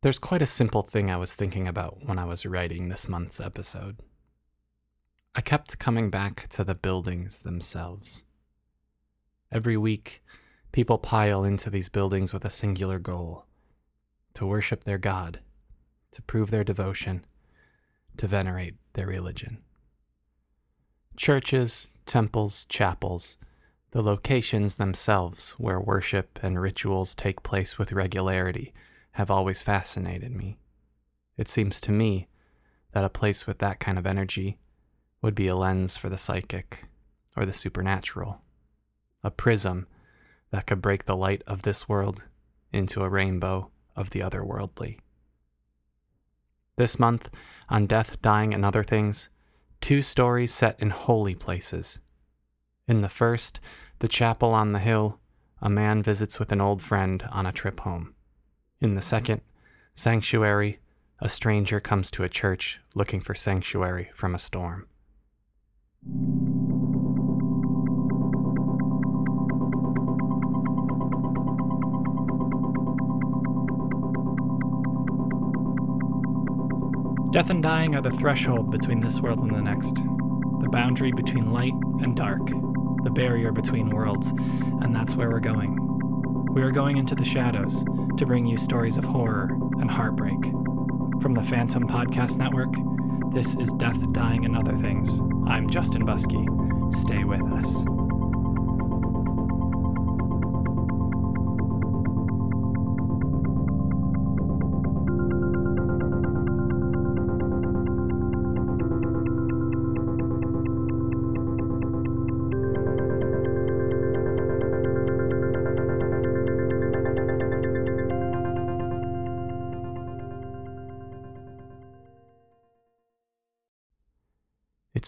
There's quite a simple thing I was thinking about when I was writing this month's episode. I kept coming back to the buildings themselves. Every week, people pile into these buildings with a singular goal to worship their God, to prove their devotion, to venerate their religion. Churches, temples, chapels, the locations themselves where worship and rituals take place with regularity have always fascinated me. It seems to me that a place with that kind of energy would be a lens for the psychic or the supernatural, a prism that could break the light of this world into a rainbow of the otherworldly. This month, on Death, Dying, and Other Things, two stories set in holy places. In the first, The Chapel on the Hill, a man visits with an old friend on a trip home. In the second, Sanctuary, a stranger comes to a church looking for sanctuary from a storm. Death and dying are the threshold between this world and the next, the boundary between light and dark, the barrier between worlds, and that's where we're going. We are going into the shadows to bring you stories of horror and heartbreak. From the Phantom Podcast Network, this is Death, Dying, and Other Things. I'm Justin Buskey. Stay with us.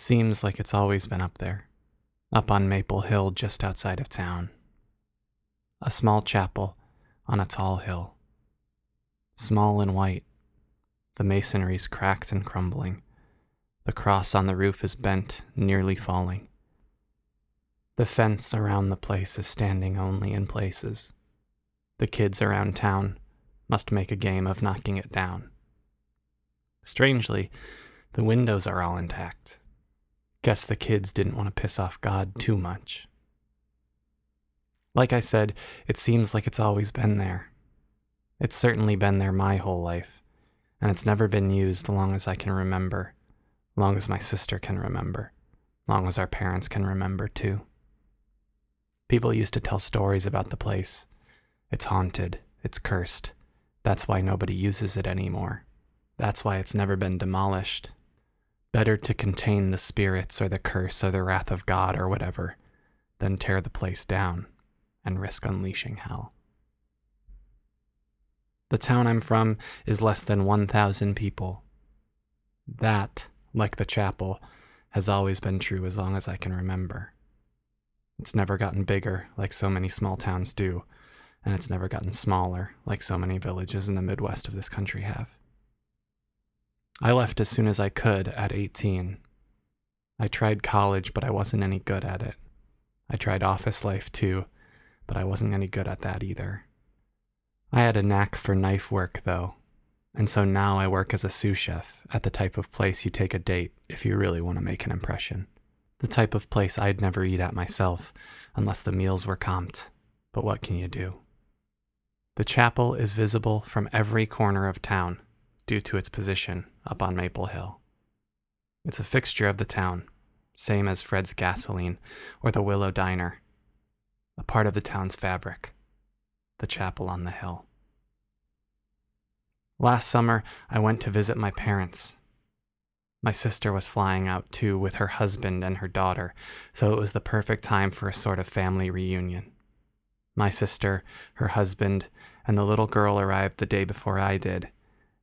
Seems like it's always been up there, up on Maple Hill just outside of town. A small chapel on a tall hill. Small and white, the masonry's cracked and crumbling. The cross on the roof is bent, nearly falling. The fence around the place is standing only in places. The kids around town must make a game of knocking it down. Strangely, the windows are all intact. Guess the kids didn't want to piss off God mm. too much. Like I said, it seems like it's always been there. It's certainly been there my whole life, and it's never been used long as I can remember, long as my sister can remember, long as our parents can remember too. People used to tell stories about the place. It's haunted, it's cursed. That's why nobody uses it anymore. That's why it's never been demolished. Better to contain the spirits or the curse or the wrath of God or whatever than tear the place down and risk unleashing hell. The town I'm from is less than 1,000 people. That, like the chapel, has always been true as long as I can remember. It's never gotten bigger like so many small towns do, and it's never gotten smaller like so many villages in the Midwest of this country have. I left as soon as I could at 18. I tried college, but I wasn't any good at it. I tried office life too, but I wasn't any good at that either. I had a knack for knife work, though, and so now I work as a sous chef at the type of place you take a date if you really want to make an impression. The type of place I'd never eat at myself unless the meals were comped, but what can you do? The chapel is visible from every corner of town due to its position up on Maple Hill. It's a fixture of the town, same as Fred's Gasoline or the Willow Diner, a part of the town's fabric, the chapel on the hill. Last summer, I went to visit my parents. My sister was flying out too with her husband and her daughter, so it was the perfect time for a sort of family reunion. My sister, her husband, and the little girl arrived the day before I did,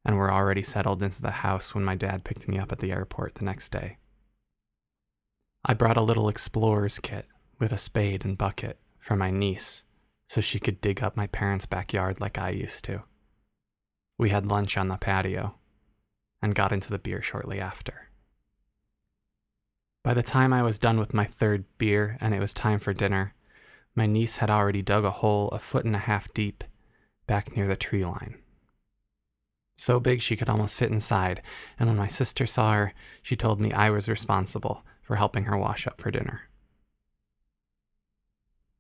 and were already settled into the house when my dad picked me up at the airport the next day. I brought a little explorer's kit with a spade and bucket for my niece so she could dig up my parents' backyard like I used to. We had lunch on the patio and got into the beer shortly after. By the time I was done with my third beer and it was time for dinner, my niece had already dug a hole a foot and a half deep back near the tree line. So big she could almost fit inside, and when my sister saw her, she told me I was responsible for helping her wash up for dinner.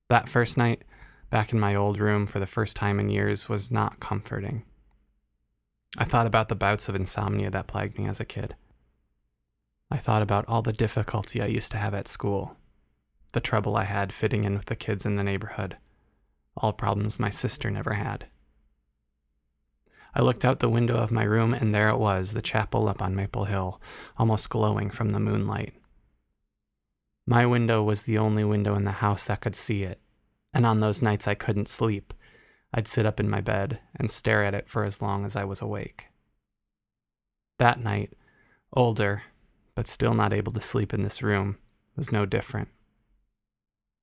That first night, back in my old room for the first time in years, was not comforting. I thought about the bouts of insomnia that plagued me as a kid. I thought about all the difficulty I used to have at school, the trouble I had fitting in with the kids in the neighborhood, all problems my sister never had. I looked out the window of my room, and there it was, the chapel up on Maple Hill, almost glowing from the moonlight. My window was the only window in the house that could see it, and on those nights I couldn't sleep, I'd sit up in my bed and stare at it for as long as I was awake. That night, older, but still not able to sleep in this room, was no different.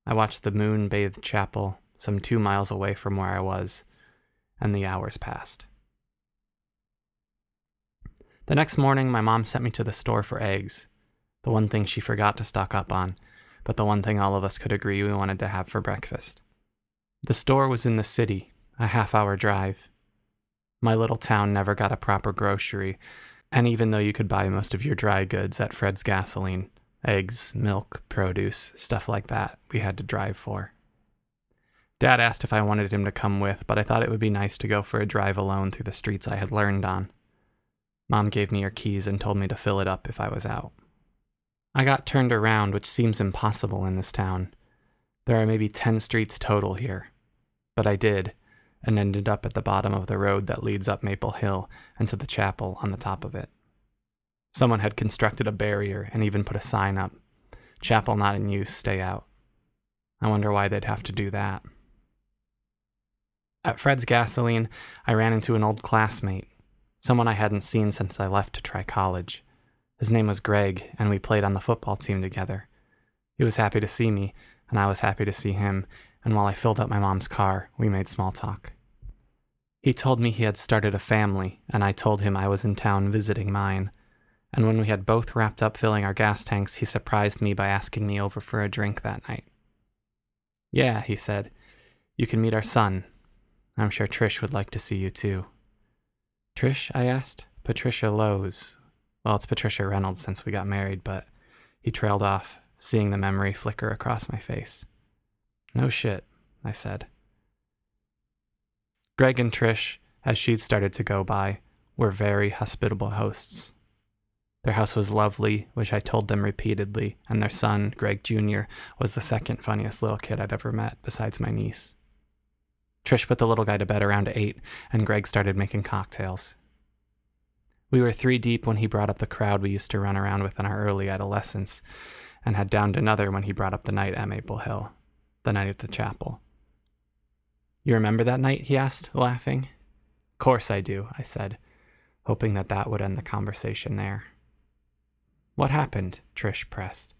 I watched the moon bathed chapel some two miles away from where I was, and the hours passed. The next morning, my mom sent me to the store for eggs, the one thing she forgot to stock up on, but the one thing all of us could agree we wanted to have for breakfast. The store was in the city, a half hour drive. My little town never got a proper grocery, and even though you could buy most of your dry goods at Fred's gasoline, eggs, milk, produce, stuff like that, we had to drive for. Dad asked if I wanted him to come with, but I thought it would be nice to go for a drive alone through the streets I had learned on. Mom gave me her keys and told me to fill it up if I was out. I got turned around, which seems impossible in this town. There are maybe 10 streets total here. But I did, and ended up at the bottom of the road that leads up Maple Hill and to the chapel on the top of it. Someone had constructed a barrier and even put a sign up Chapel not in use, stay out. I wonder why they'd have to do that. At Fred's Gasoline, I ran into an old classmate someone I hadn't seen since I left to try college. His name was Greg, and we played on the football team together. He was happy to see me, and I was happy to see him, and while I filled up my mom's car, we made small talk. He told me he had started a family, and I told him I was in town visiting mine. And when we had both wrapped up filling our gas tanks, he surprised me by asking me over for a drink that night. Yeah, he said, you can meet our son. I'm sure Trish would like to see you too. Trish? I asked. Patricia Lowe's. Well, it's Patricia Reynolds since we got married, but he trailed off, seeing the memory flicker across my face. No shit, I said. Greg and Trish, as she'd started to go by, were very hospitable hosts. Their house was lovely, which I told them repeatedly, and their son, Greg Jr., was the second funniest little kid I'd ever met, besides my niece. Trish put the little guy to bed around 8, and Greg started making cocktails. We were three deep when he brought up the crowd we used to run around with in our early adolescence, and had downed another when he brought up the night at Maple Hill, the night at the chapel. You remember that night? he asked, laughing. Course I do, I said, hoping that that would end the conversation there. What happened? Trish pressed.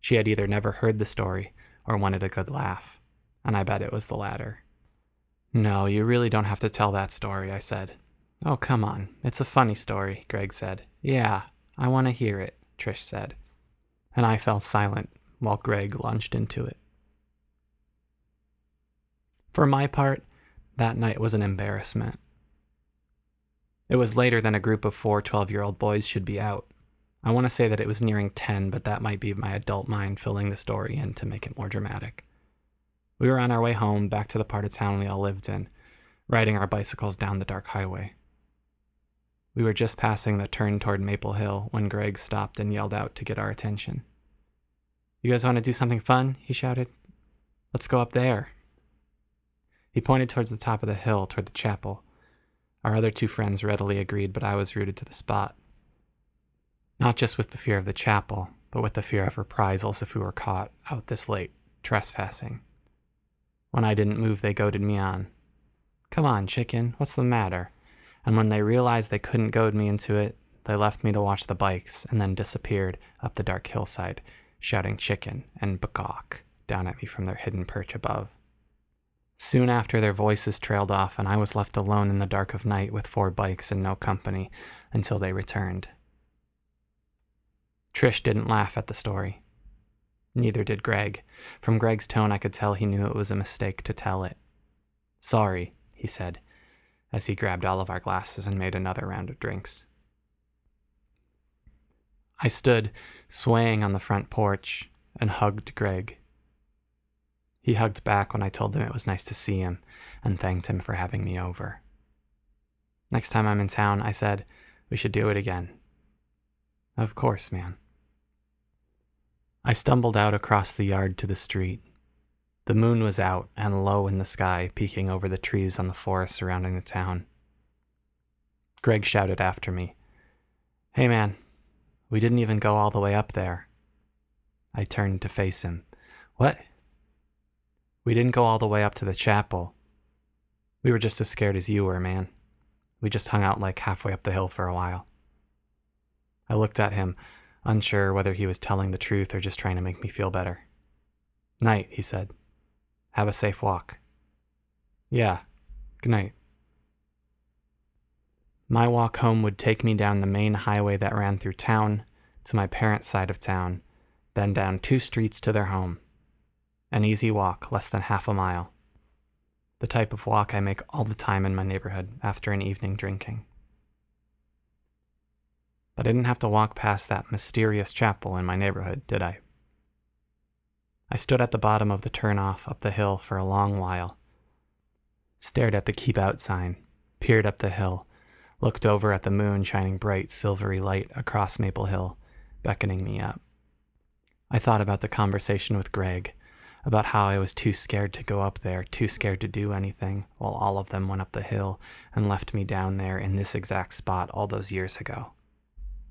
She had either never heard the story or wanted a good laugh, and I bet it was the latter. No, you really don't have to tell that story, I said. Oh, come on. It's a funny story, Greg said. Yeah, I want to hear it, Trish said. And I fell silent while Greg lunged into it. For my part, that night was an embarrassment. It was later than a group of four 12 year old boys should be out. I want to say that it was nearing 10, but that might be my adult mind filling the story in to make it more dramatic. We were on our way home, back to the part of town we all lived in, riding our bicycles down the dark highway. We were just passing the turn toward Maple Hill when Greg stopped and yelled out to get our attention. You guys want to do something fun? he shouted. Let's go up there. He pointed towards the top of the hill, toward the chapel. Our other two friends readily agreed, but I was rooted to the spot. Not just with the fear of the chapel, but with the fear of reprisals if we were caught out this late, trespassing. When I didn't move, they goaded me on. Come on, chicken, what's the matter? And when they realized they couldn't goad me into it, they left me to watch the bikes and then disappeared up the dark hillside, shouting chicken and bagok down at me from their hidden perch above. Soon after, their voices trailed off, and I was left alone in the dark of night with four bikes and no company until they returned. Trish didn't laugh at the story. Neither did Greg. From Greg's tone, I could tell he knew it was a mistake to tell it. Sorry, he said, as he grabbed all of our glasses and made another round of drinks. I stood, swaying on the front porch, and hugged Greg. He hugged back when I told him it was nice to see him and thanked him for having me over. Next time I'm in town, I said, we should do it again. Of course, man. I stumbled out across the yard to the street. The moon was out and low in the sky, peeking over the trees on the forest surrounding the town. Greg shouted after me, Hey man, we didn't even go all the way up there. I turned to face him. What? We didn't go all the way up to the chapel. We were just as scared as you were, man. We just hung out like halfway up the hill for a while. I looked at him, unsure whether he was telling the truth or just trying to make me feel better. Night, he said. Have a safe walk. Yeah, good night. My walk home would take me down the main highway that ran through town to my parents' side of town, then down two streets to their home. An easy walk, less than half a mile. The type of walk I make all the time in my neighborhood after an evening drinking. I didn't have to walk past that mysterious chapel in my neighborhood, did I? I stood at the bottom of the turnoff up the hill for a long while, stared at the keep out sign, peered up the hill, looked over at the moon shining bright silvery light across Maple Hill, beckoning me up. I thought about the conversation with Greg, about how I was too scared to go up there, too scared to do anything, while all of them went up the hill and left me down there in this exact spot all those years ago.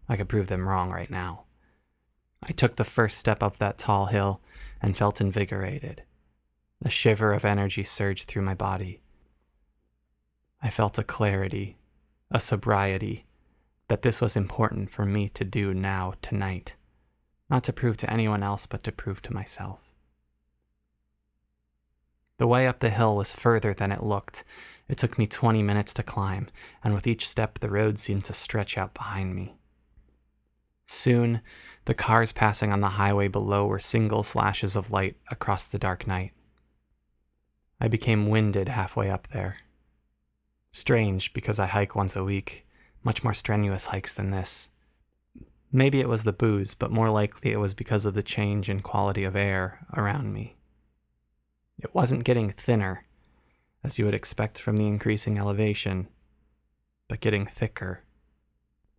I could prove them wrong right now. I took the first step up that tall hill and felt invigorated. A shiver of energy surged through my body. I felt a clarity a sobriety, that this was important for me to do now, tonight, not to prove to anyone else, but to prove to myself. The way up the hill was further than it looked. It took me 20 minutes to climb, and with each step, the road seemed to stretch out behind me. Soon, the cars passing on the highway below were single slashes of light across the dark night. I became winded halfway up there. Strange, because I hike once a week, much more strenuous hikes than this. Maybe it was the booze, but more likely it was because of the change in quality of air around me. It wasn't getting thinner, as you would expect from the increasing elevation, but getting thicker.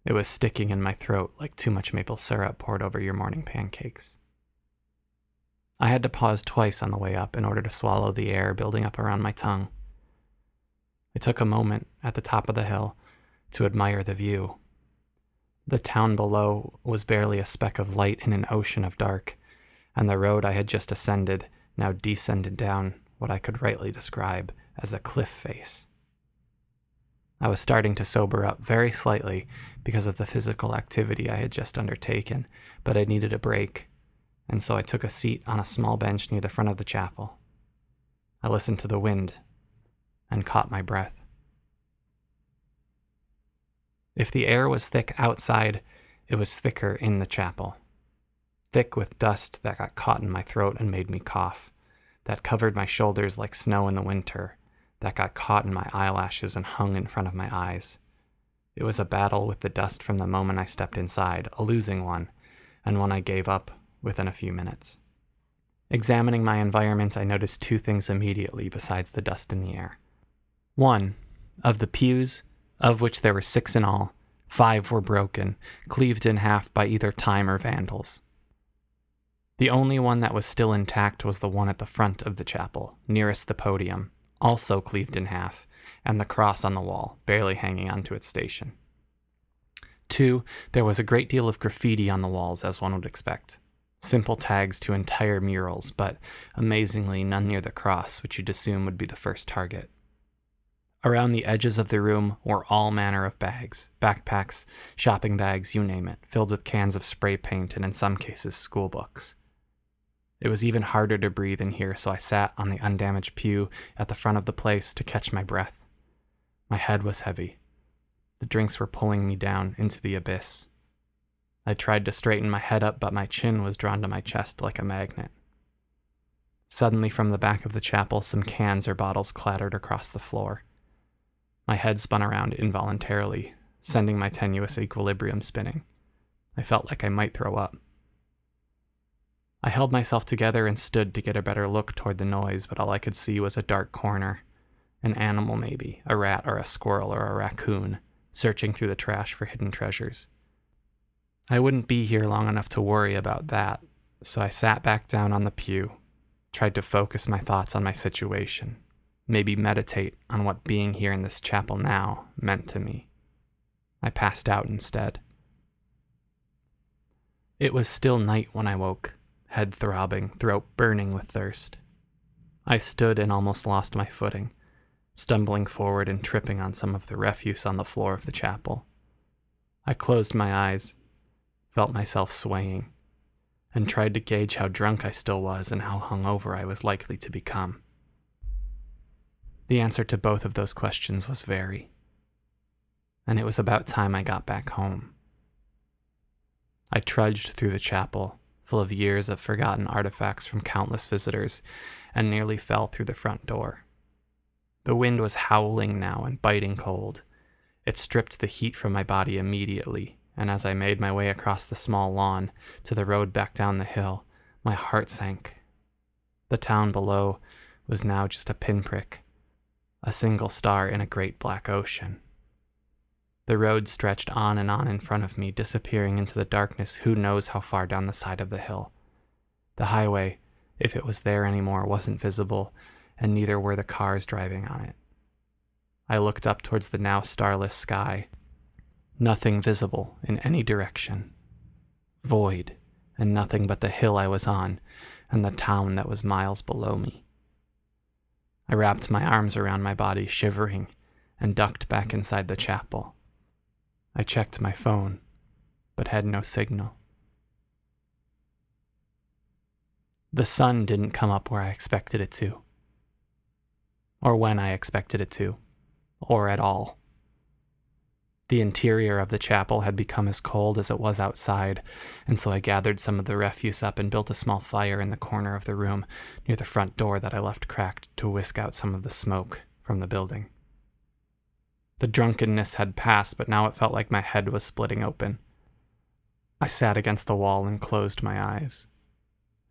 It was sticking in my throat like too much maple syrup poured over your morning pancakes. I had to pause twice on the way up in order to swallow the air building up around my tongue. I took a moment at the top of the hill to admire the view. The town below was barely a speck of light in an ocean of dark, and the road I had just ascended now descended down what I could rightly describe as a cliff face. I was starting to sober up very slightly because of the physical activity I had just undertaken, but I needed a break, and so I took a seat on a small bench near the front of the chapel. I listened to the wind and caught my breath. If the air was thick outside, it was thicker in the chapel. Thick with dust that got caught in my throat and made me cough, that covered my shoulders like snow in the winter, that got caught in my eyelashes and hung in front of my eyes. It was a battle with the dust from the moment I stepped inside, a losing one, and one I gave up within a few minutes. Examining my environment, I noticed two things immediately besides the dust in the air. One, of the pews, of which there were six in all, five were broken, cleaved in half by either time or vandals. The only one that was still intact was the one at the front of the chapel, nearest the podium, also cleaved in half, and the cross on the wall, barely hanging onto its station. Two, there was a great deal of graffiti on the walls, as one would expect. Simple tags to entire murals, but amazingly none near the cross, which you'd assume would be the first target. Around the edges of the room were all manner of bags backpacks, shopping bags, you name it, filled with cans of spray paint and, in some cases, school books. It was even harder to breathe in here, so I sat on the undamaged pew at the front of the place to catch my breath. My head was heavy. The drinks were pulling me down into the abyss. I tried to straighten my head up, but my chin was drawn to my chest like a magnet. Suddenly, from the back of the chapel, some cans or bottles clattered across the floor. My head spun around involuntarily, sending my tenuous equilibrium spinning. I felt like I might throw up. I held myself together and stood to get a better look toward the noise, but all I could see was a dark corner. An animal, maybe, a rat or a squirrel or a raccoon, searching through the trash for hidden treasures. I wouldn't be here long enough to worry about that, so I sat back down on the pew, tried to focus my thoughts on my situation, maybe meditate on what being here in this chapel now meant to me. I passed out instead. It was still night when I woke head throbbing, throat burning with thirst. I stood and almost lost my footing, stumbling forward and tripping on some of the refuse on the floor of the chapel. I closed my eyes, felt myself swaying, and tried to gauge how drunk I still was and how hungover I was likely to become. The answer to both of those questions was very. And it was about time I got back home. I trudged through the chapel, full of years of forgotten artifacts from countless visitors, and nearly fell through the front door. The wind was howling now and biting cold. It stripped the heat from my body immediately, and as I made my way across the small lawn to the road back down the hill, my heart sank. The town below was now just a pinprick, a single star in a great black ocean. The road stretched on and on in front of me, disappearing into the darkness who knows how far down the side of the hill. The highway, if it was there anymore, wasn't visible, and neither were the cars driving on it. I looked up towards the now starless sky. Nothing visible in any direction. Void, and nothing but the hill I was on, and the town that was miles below me. I wrapped my arms around my body, shivering, and ducked back inside the chapel. I checked my phone, but had no signal. The sun didn't come up where I expected it to, or when I expected it to, or at all. The interior of the chapel had become as cold as it was outside, and so I gathered some of the refuse up and built a small fire in the corner of the room near the front door that I left cracked to whisk out some of the smoke from the building. The drunkenness had passed, but now it felt like my head was splitting open. I sat against the wall and closed my eyes.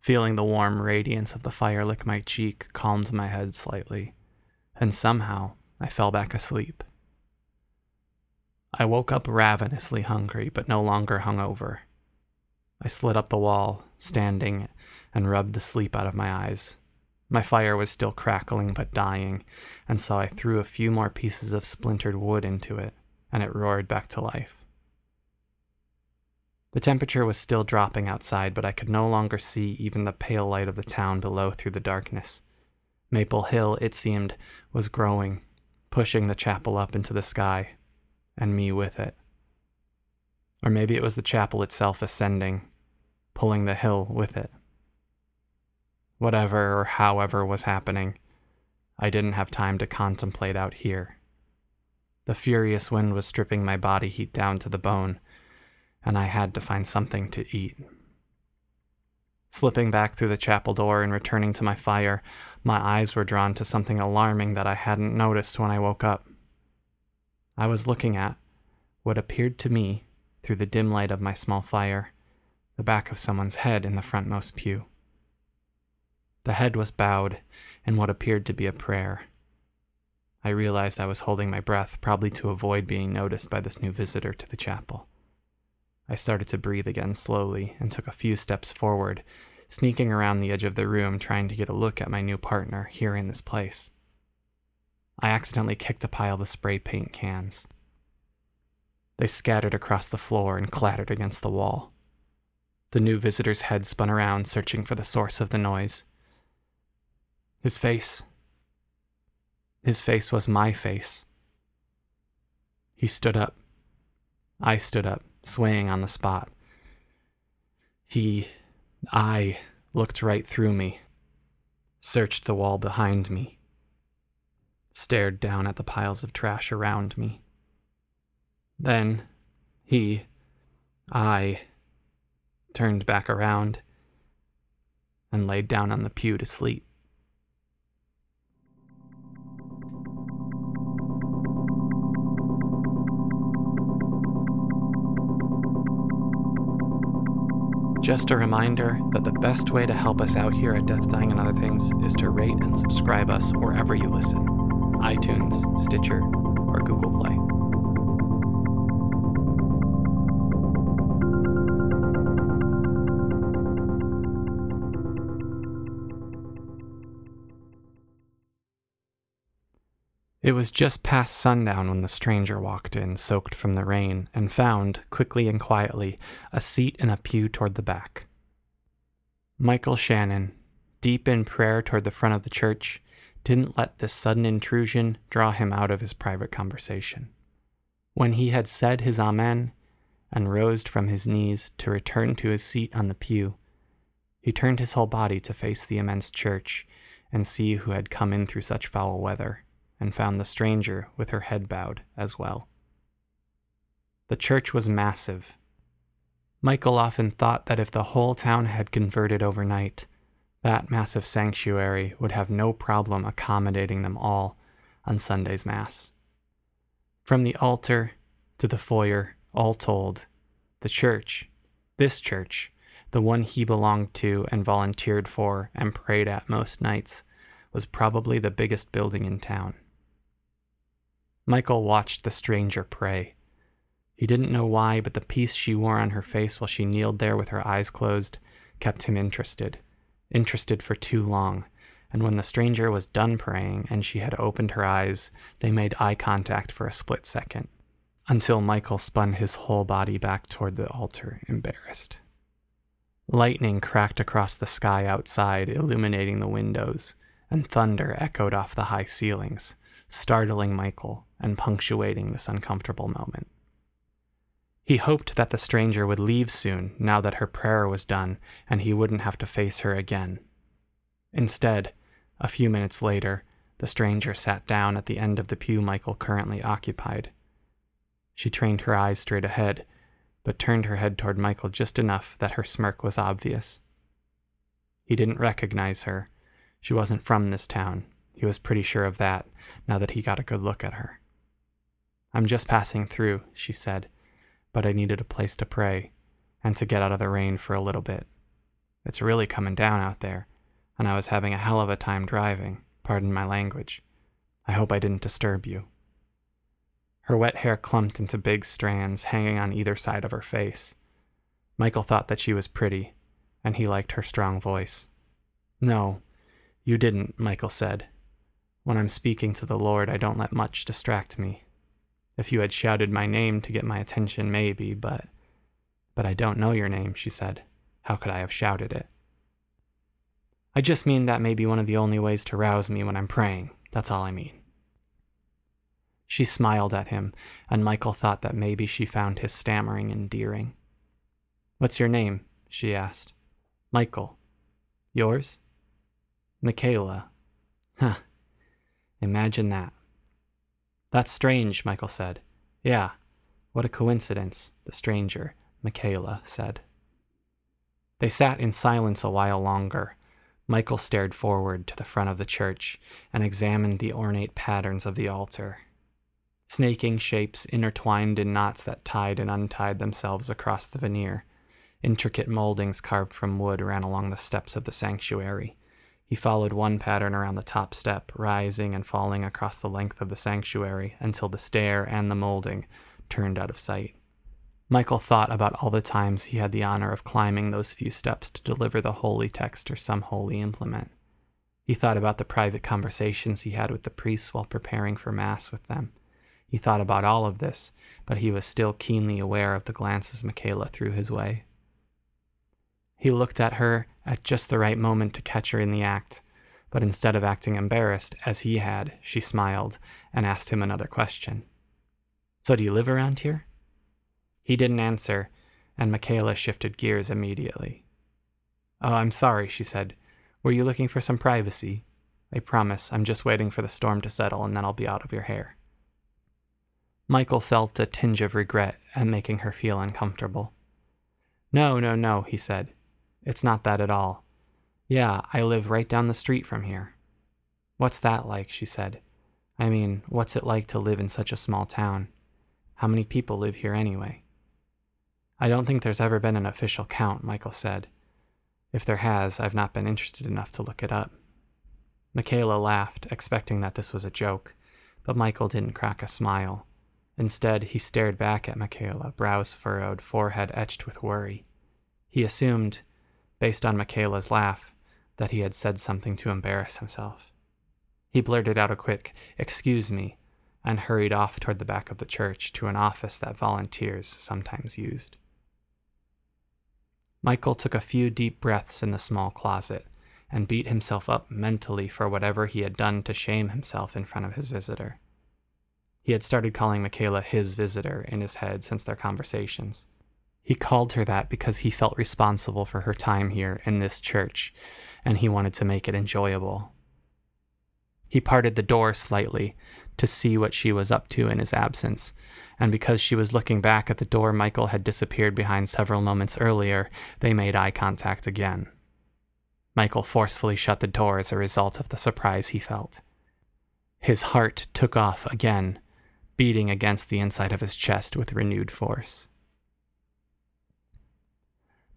Feeling the warm radiance of the fire lick my cheek calmed my head slightly, and somehow I fell back asleep. I woke up ravenously hungry, but no longer hungover. I slid up the wall, standing, and rubbed the sleep out of my eyes. My fire was still crackling but dying, and so I threw a few more pieces of splintered wood into it, and it roared back to life. The temperature was still dropping outside, but I could no longer see even the pale light of the town below through the darkness. Maple Hill, it seemed, was growing, pushing the chapel up into the sky, and me with it. Or maybe it was the chapel itself ascending, pulling the hill with it whatever or however was happening. I didn't have time to contemplate out here. The furious wind was stripping my body heat down to the bone, and I had to find something to eat. Slipping back through the chapel door and returning to my fire, my eyes were drawn to something alarming that I hadn't noticed when I woke up. I was looking at what appeared to me, through the dim light of my small fire, the back of someone's head in the frontmost pew. The head was bowed in what appeared to be a prayer. I realized I was holding my breath, probably to avoid being noticed by this new visitor to the chapel. I started to breathe again slowly and took a few steps forward, sneaking around the edge of the room trying to get a look at my new partner here in this place. I accidentally kicked a pile of spray paint cans. They scattered across the floor and clattered against the wall. The new visitor's head spun around, searching for the source of the noise. His face. His face was my face. He stood up. I stood up, swaying on the spot. He, I, looked right through me, searched the wall behind me, stared down at the piles of trash around me. Then, he, I, turned back around and laid down on the pew to sleep. Just a reminder that the best way to help us out here at Death, Dying, and Other Things is to rate and subscribe us wherever you listen iTunes, Stitcher, or Google Play. It was just past sundown when the stranger walked in, soaked from the rain, and found, quickly and quietly, a seat in a pew toward the back. Michael Shannon, deep in prayer toward the front of the church, didn't let this sudden intrusion draw him out of his private conversation. When he had said his Amen and rose from his knees to return to his seat on the pew, he turned his whole body to face the immense church and see who had come in through such foul weather and found the stranger with her head bowed as well. The church was massive. Michael often thought that if the whole town had converted overnight, that massive sanctuary would have no problem accommodating them all on Sunday's Mass. From the altar to the foyer, all told, the church, this church, the one he belonged to and volunteered for and prayed at most nights, was probably the biggest building in town. Michael watched the stranger pray. He didn't know why, but the peace she wore on her face while she kneeled there with her eyes closed kept him interested. Interested for too long. And when the stranger was done praying and she had opened her eyes, they made eye contact for a split second, until Michael spun his whole body back toward the altar, embarrassed. Lightning cracked across the sky outside, illuminating the windows, and thunder echoed off the high ceilings, startling Michael and punctuating this uncomfortable moment. He hoped that the stranger would leave soon now that her prayer was done and he wouldn't have to face her again. Instead, a few minutes later, the stranger sat down at the end of the pew Michael currently occupied. She trained her eyes straight ahead, but turned her head toward Michael just enough that her smirk was obvious. He didn't recognize her. She wasn't from this town. He was pretty sure of that, now that he got a good look at her. I'm just passing through, she said, but I needed a place to pray and to get out of the rain for a little bit. It's really coming down out there, and I was having a hell of a time driving, pardon my language. I hope I didn't disturb you. Her wet hair clumped into big strands hanging on either side of her face. Michael thought that she was pretty, and he liked her strong voice. No, you didn't, Michael said. When I'm speaking to the Lord, I don't let much distract me. If you had shouted my name to get my attention, maybe, but. But I don't know your name, she said. How could I have shouted it? I just mean that may be one of the only ways to rouse me when I'm praying. That's all I mean. She smiled at him, and Michael thought that maybe she found his stammering endearing. What's your name? she asked. Michael. Yours? Michaela. Huh. Imagine that. That's strange, Michael said. Yeah, what a coincidence, the stranger, Michaela, said. They sat in silence a while longer. Michael stared forward to the front of the church and examined the ornate patterns of the altar. Snaking shapes intertwined in knots that tied and untied themselves across the veneer. Intricate moldings carved from wood ran along the steps of the sanctuary. He followed one pattern around the top step, rising and falling across the length of the sanctuary until the stair and the molding turned out of sight. Michael thought about all the times he had the honor of climbing those few steps to deliver the holy text or some holy implement. He thought about the private conversations he had with the priests while preparing for Mass with them. He thought about all of this, but he was still keenly aware of the glances Michaela threw his way. He looked at her at just the right moment to catch her in the act, but instead of acting embarrassed, as he had, she smiled and asked him another question. So, do you live around here? He didn't answer, and Michaela shifted gears immediately. Oh, I'm sorry, she said. Were you looking for some privacy? I promise, I'm just waiting for the storm to settle and then I'll be out of your hair. Michael felt a tinge of regret at making her feel uncomfortable. No, no, no, he said. It's not that at all. Yeah, I live right down the street from here. What's that like? she said. I mean, what's it like to live in such a small town? How many people live here anyway? I don't think there's ever been an official count, Michael said. If there has, I've not been interested enough to look it up. Michaela laughed, expecting that this was a joke, but Michael didn't crack a smile. Instead, he stared back at Michaela, brows furrowed, forehead etched with worry. He assumed, based on Michaela's laugh, that he had said something to embarrass himself. He blurted out a quick, Excuse me, and hurried off toward the back of the church to an office that volunteers sometimes used. Michael took a few deep breaths in the small closet and beat himself up mentally for whatever he had done to shame himself in front of his visitor. He had started calling Michaela his visitor in his head since their conversations. He called her that because he felt responsible for her time here in this church, and he wanted to make it enjoyable. He parted the door slightly to see what she was up to in his absence, and because she was looking back at the door Michael had disappeared behind several moments earlier, they made eye contact again. Michael forcefully shut the door as a result of the surprise he felt. His heart took off again, beating against the inside of his chest with renewed force.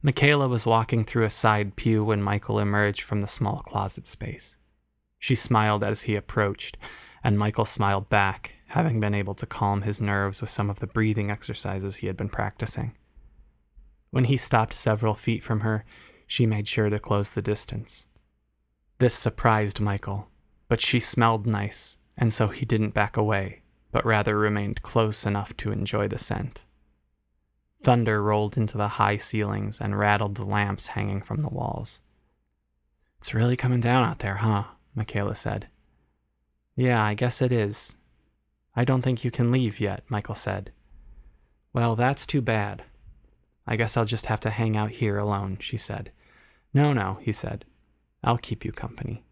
Michaela was walking through a side pew when Michael emerged from the small closet space. She smiled as he approached, and Michael smiled back, having been able to calm his nerves with some of the breathing exercises he had been practicing. When he stopped several feet from her, she made sure to close the distance. This surprised Michael, but she smelled nice, and so he didn't back away, but rather remained close enough to enjoy the scent. Thunder rolled into the high ceilings and rattled the lamps hanging from the walls. It's really coming down out there, huh? Michaela said. Yeah, I guess it is. I don't think you can leave yet, Michael said. Well, that's too bad. I guess I'll just have to hang out here alone, she said. No, no, he said. I'll keep you company.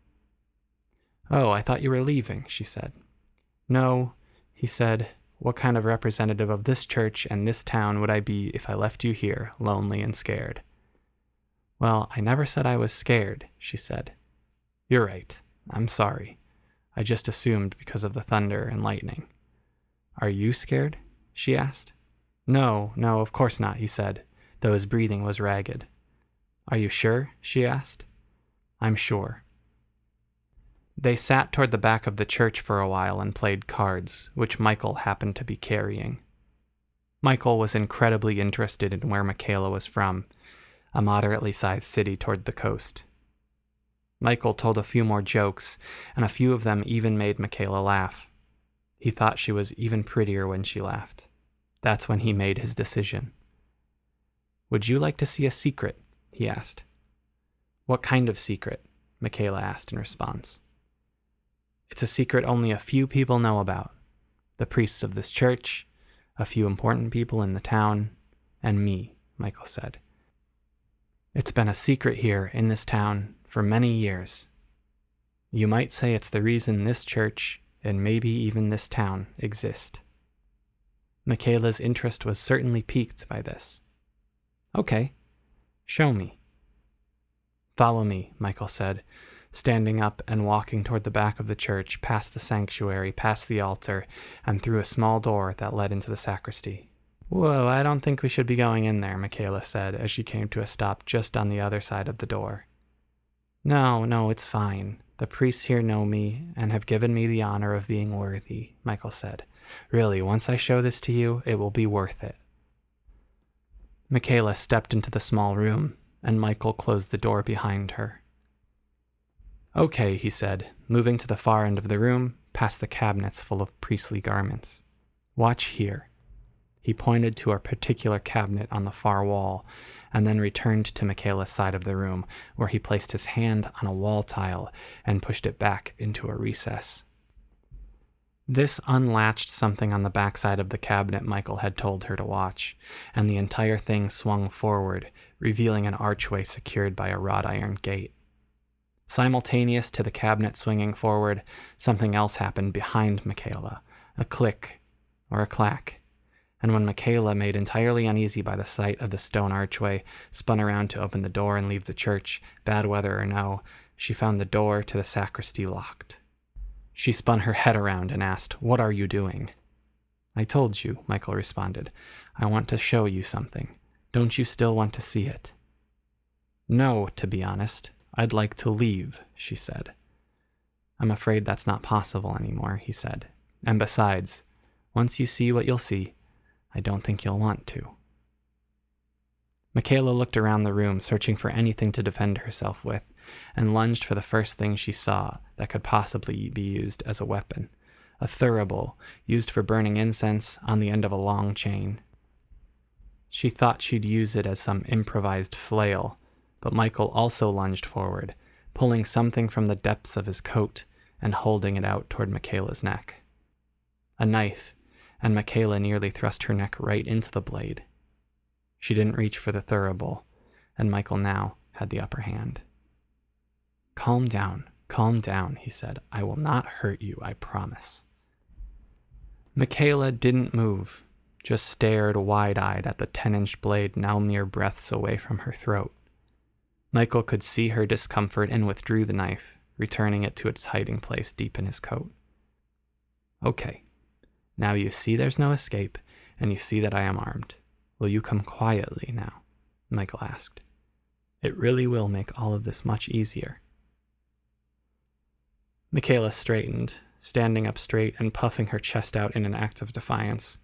Oh, I thought you were leaving, she said. No, he said. What kind of representative of this church and this town would I be if I left you here, lonely and scared? Well, I never said I was scared, she said. You're right. I'm sorry. I just assumed because of the thunder and lightning. Are you scared? she asked. No, no, of course not, he said, though his breathing was ragged. Are you sure? she asked. I'm sure. They sat toward the back of the church for a while and played cards, which Michael happened to be carrying. Michael was incredibly interested in where Michaela was from, a moderately sized city toward the coast. Michael told a few more jokes, and a few of them even made Michaela laugh. He thought she was even prettier when she laughed. That's when he made his decision. Would you like to see a secret? he asked. What kind of secret? Michaela asked in response. It's a secret only a few people know about the priests of this church, a few important people in the town, and me, Michael said. It's been a secret here in this town for many years. You might say it's the reason this church, and maybe even this town, exist. Michaela's interest was certainly piqued by this. Okay, show me. Follow me, Michael said, standing up and walking toward the back of the church, past the sanctuary, past the altar, and through a small door that led into the sacristy. Whoa, I don't think we should be going in there, Michaela said as she came to a stop just on the other side of the door. No, no, it's fine. The priests here know me and have given me the honor of being worthy, Michael said. Really, once I show this to you, it will be worth it. Michaela stepped into the small room, and Michael closed the door behind her. Okay, he said, moving to the far end of the room, past the cabinets full of priestly garments. Watch here. He pointed to a particular cabinet on the far wall, and then returned to Michaela's side of the room, where he placed his hand on a wall tile and pushed it back into a recess. This unlatched something on the backside of the cabinet Michael had told her to watch, and the entire thing swung forward, revealing an archway secured by a wrought iron gate. Simultaneous to the cabinet swinging forward, something else happened behind Michaela a click or a clack. And when Michaela, made entirely uneasy by the sight of the stone archway, spun around to open the door and leave the church, bad weather or no, she found the door to the sacristy locked. She spun her head around and asked, What are you doing? I told you, Michael responded. I want to show you something. Don't you still want to see it? No, to be honest. I'd like to leave, she said. I'm afraid that's not possible anymore, he said. And besides, once you see what you'll see, I don't think you'll want to. Michaela looked around the room, searching for anything to defend herself with, and lunged for the first thing she saw that could possibly be used as a weapon a thurible used for burning incense on the end of a long chain. She thought she'd use it as some improvised flail, but Michael also lunged forward, pulling something from the depths of his coat and holding it out toward Michaela's neck. A knife, and Michaela nearly thrust her neck right into the blade. She didn't reach for the thurible, and Michael now had the upper hand. Calm down, calm down, he said. I will not hurt you, I promise. Michaela didn't move, just stared wide eyed at the 10 inch blade now mere breaths away from her throat. Michael could see her discomfort and withdrew the knife, returning it to its hiding place deep in his coat. Okay, now you see there's no escape, and you see that I am armed. Will you come quietly now? Michael asked. It really will make all of this much easier. Michaela straightened, standing up straight and puffing her chest out in an act of defiance.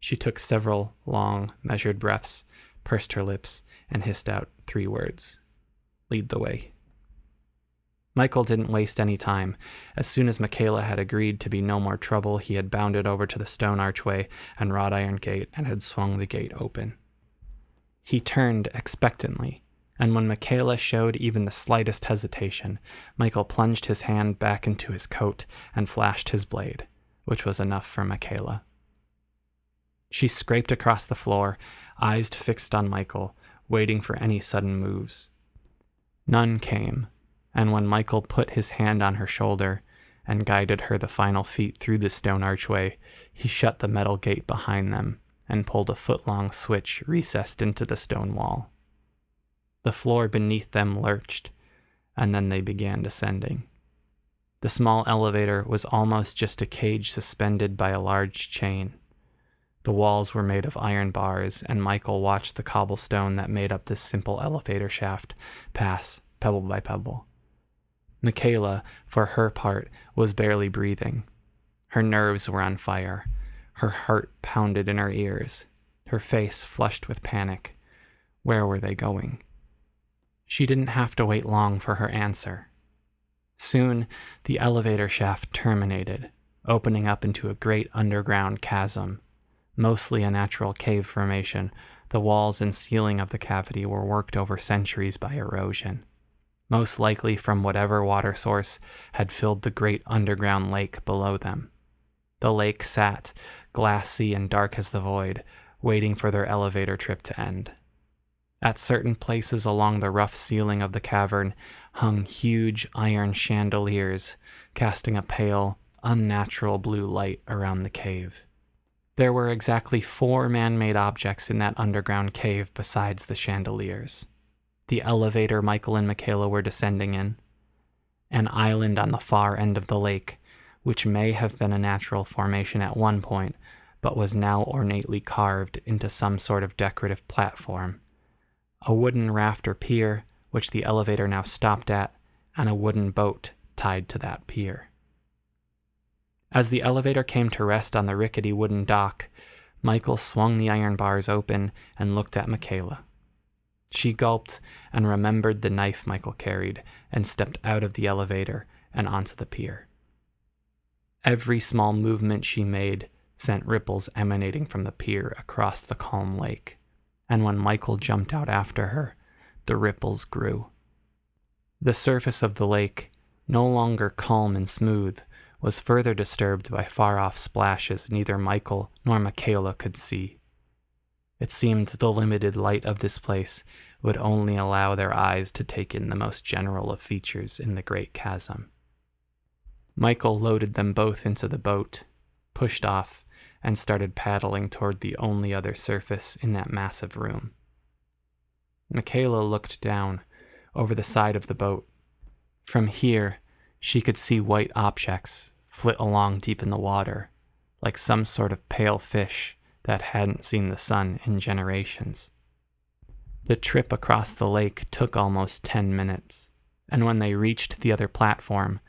She took several long, measured breaths, pursed her lips, and hissed out three words Lead the way. Michael didn't waste any time. As soon as Michaela had agreed to be no more trouble, he had bounded over to the stone archway and wrought iron gate and had swung the gate open. He turned expectantly, and when Michaela showed even the slightest hesitation, Michael plunged his hand back into his coat and flashed his blade, which was enough for Michaela. She scraped across the floor, eyes fixed on Michael, waiting for any sudden moves. None came, and when Michael put his hand on her shoulder and guided her the final feet through the stone archway, he shut the metal gate behind them and pulled a foot long switch recessed into the stone wall. The floor beneath them lurched, and then they began descending. The small elevator was almost just a cage suspended by a large chain. The walls were made of iron bars, and Michael watched the cobblestone that made up this simple elevator shaft pass pebble by pebble. Michaela, for her part, was barely breathing. Her nerves were on fire. Her heart pounded in her ears. Her face flushed with panic. Where were they going? She didn't have to wait long for her answer. Soon, the elevator shaft terminated, opening up into a great underground chasm. Mostly a natural cave formation, the walls and ceiling of the cavity were worked over centuries by erosion most likely from whatever water source had filled the great underground lake below them. The lake sat, glassy and dark as the void, waiting for their elevator trip to end. At certain places along the rough ceiling of the cavern hung huge iron chandeliers, casting a pale, unnatural blue light around the cave. There were exactly four man made objects in that underground cave besides the chandeliers. The elevator Michael and Michaela were descending in, an island on the far end of the lake, which may have been a natural formation at one point, but was now ornately carved into some sort of decorative platform, a wooden raft or pier, which the elevator now stopped at, and a wooden boat tied to that pier. As the elevator came to rest on the rickety wooden dock, Michael swung the iron bars open and looked at Michaela. She gulped and remembered the knife Michael carried and stepped out of the elevator and onto the pier. Every small movement she made sent ripples emanating from the pier across the calm lake, and when Michael jumped out after her, the ripples grew. The surface of the lake, no longer calm and smooth, was further disturbed by far off splashes neither Michael nor Michaela could see. It seemed the limited light of this place would only allow their eyes to take in the most general of features in the great chasm. Michael loaded them both into the boat, pushed off, and started paddling toward the only other surface in that massive room. Michaela looked down over the side of the boat. From here, she could see white objects flit along deep in the water, like some sort of pale fish that hadn't seen the sun in generations. The trip across the lake took almost 10 minutes, and when they reached the other platform,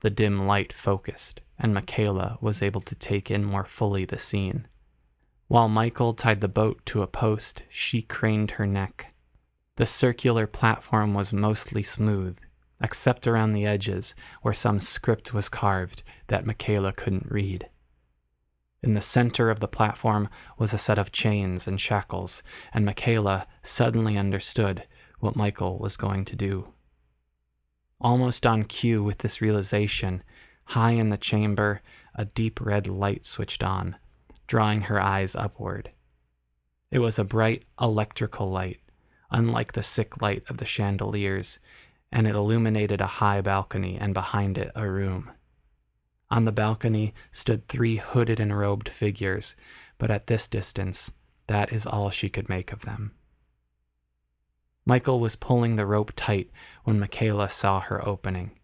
the dim light focused, and Michaela was able to take in more fully the scene. While Michael tied the boat to a post, she craned her neck. The circular platform was mostly smooth, except around the edges where some script was carved that Michaela couldn't read. In the center of the platform was a set of chains and shackles, and Michaela suddenly understood what Michael was going to do. Almost on cue with this realization, high in the chamber, a deep red light switched on, drawing her eyes upward. It was a bright electrical light, unlike the sick light of the chandeliers, and it illuminated a high balcony and behind it a room. On the balcony stood three hooded and robed figures, but at this distance, that is all she could make of them. Michael was pulling the rope tight when Michaela saw her opening.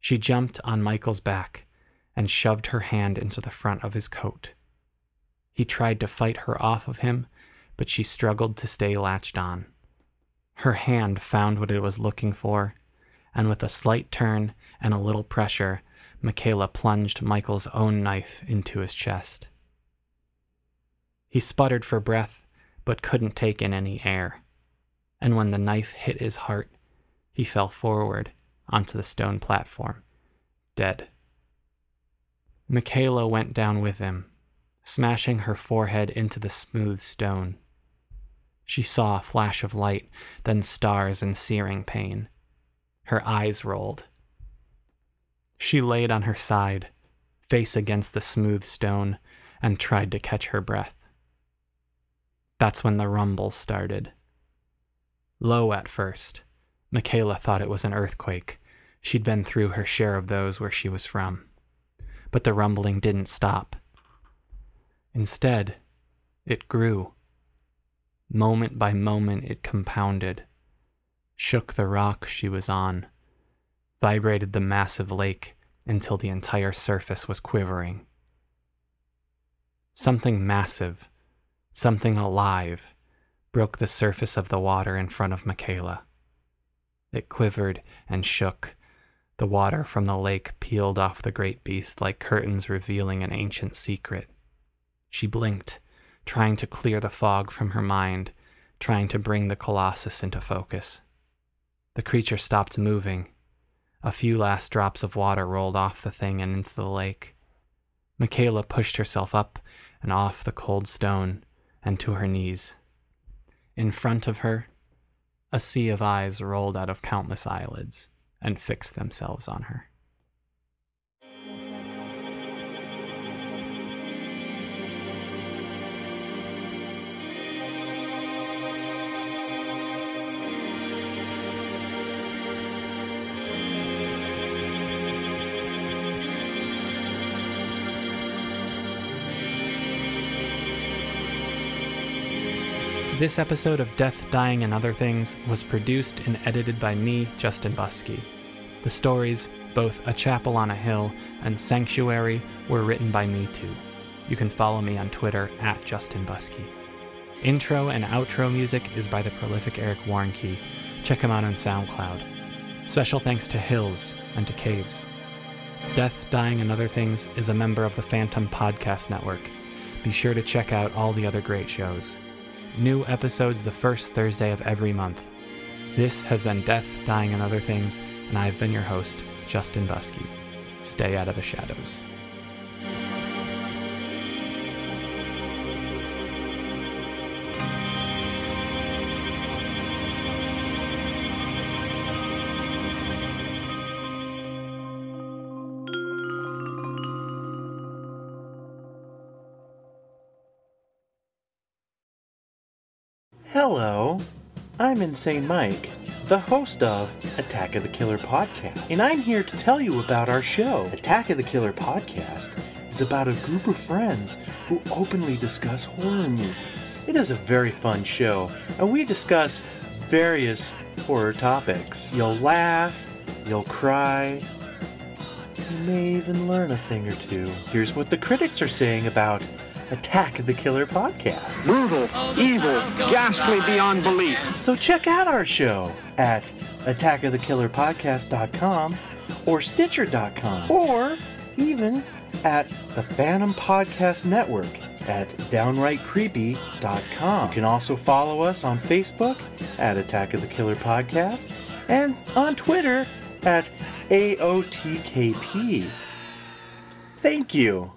She jumped on Michael's back and shoved her hand into the front of his coat. He tried to fight her off of him, but she struggled to stay latched on. Her hand found what it was looking for, and with a slight turn and a little pressure, Michaela plunged Michael's own knife into his chest. He sputtered for breath, but couldn't take in any air. And when the knife hit his heart, he fell forward onto the stone platform, dead. Michaela went down with him, smashing her forehead into the smooth stone. She saw a flash of light, then stars and searing pain. Her eyes rolled she laid on her side, face against the smooth stone, and tried to catch her breath. That's when the rumble started. Low at first, Michaela thought it was an earthquake. She'd been through her share of those where she was from. But the rumbling didn't stop. Instead, it grew. Moment by moment, it compounded, shook the rock she was on vibrated the massive lake until the entire surface was quivering. Something massive, something alive, broke the surface of the water in front of Michaela. It quivered and shook. The water from the lake peeled off the great beast like curtains revealing an ancient secret. She blinked, trying to clear the fog from her mind, trying to bring the colossus into focus. The creature stopped moving, a few last drops of water rolled off the thing and into the lake. Michaela pushed herself up and off the cold stone and to her knees. In front of her, a sea of eyes rolled out of countless eyelids and fixed themselves on her. This episode of Death, Dying, and Other Things was produced and edited by me, Justin Buskey. The stories, both A Chapel on a Hill and Sanctuary, were written by me too. You can follow me on Twitter at Justin Buskey. Intro and outro music is by the prolific Eric Warnke. Check him out on SoundCloud. Special thanks to Hills and to Caves. Death, Dying, and Other Things is a member of the Phantom Podcast Network. Be sure to check out all the other great shows. New episodes the first Thursday of every month. This has been Death, Dying, and Other Things, and I've been your host, Justin Buskey. Stay out of the shadows. Hello, I'm Insane Mike, the host of Attack of the Killer Podcast, and I'm here to tell you about our show. Attack of the Killer Podcast is about a group of friends who openly discuss horror movies. It is a very fun show, and we discuss various horror topics. You'll laugh, you'll cry, you may even learn a thing or two. Here's what the critics are saying about Attack of the Killer Podcast. Brutal, evil, ghastly beyond belief. So check out our show at attackofthekillerpodcast.com or stitcher.com or even at the Phantom Podcast Network at downrightcreepy.com. You can also follow us on Facebook at Attack of the Killer Podcast and on Twitter at AOTKP. Thank you.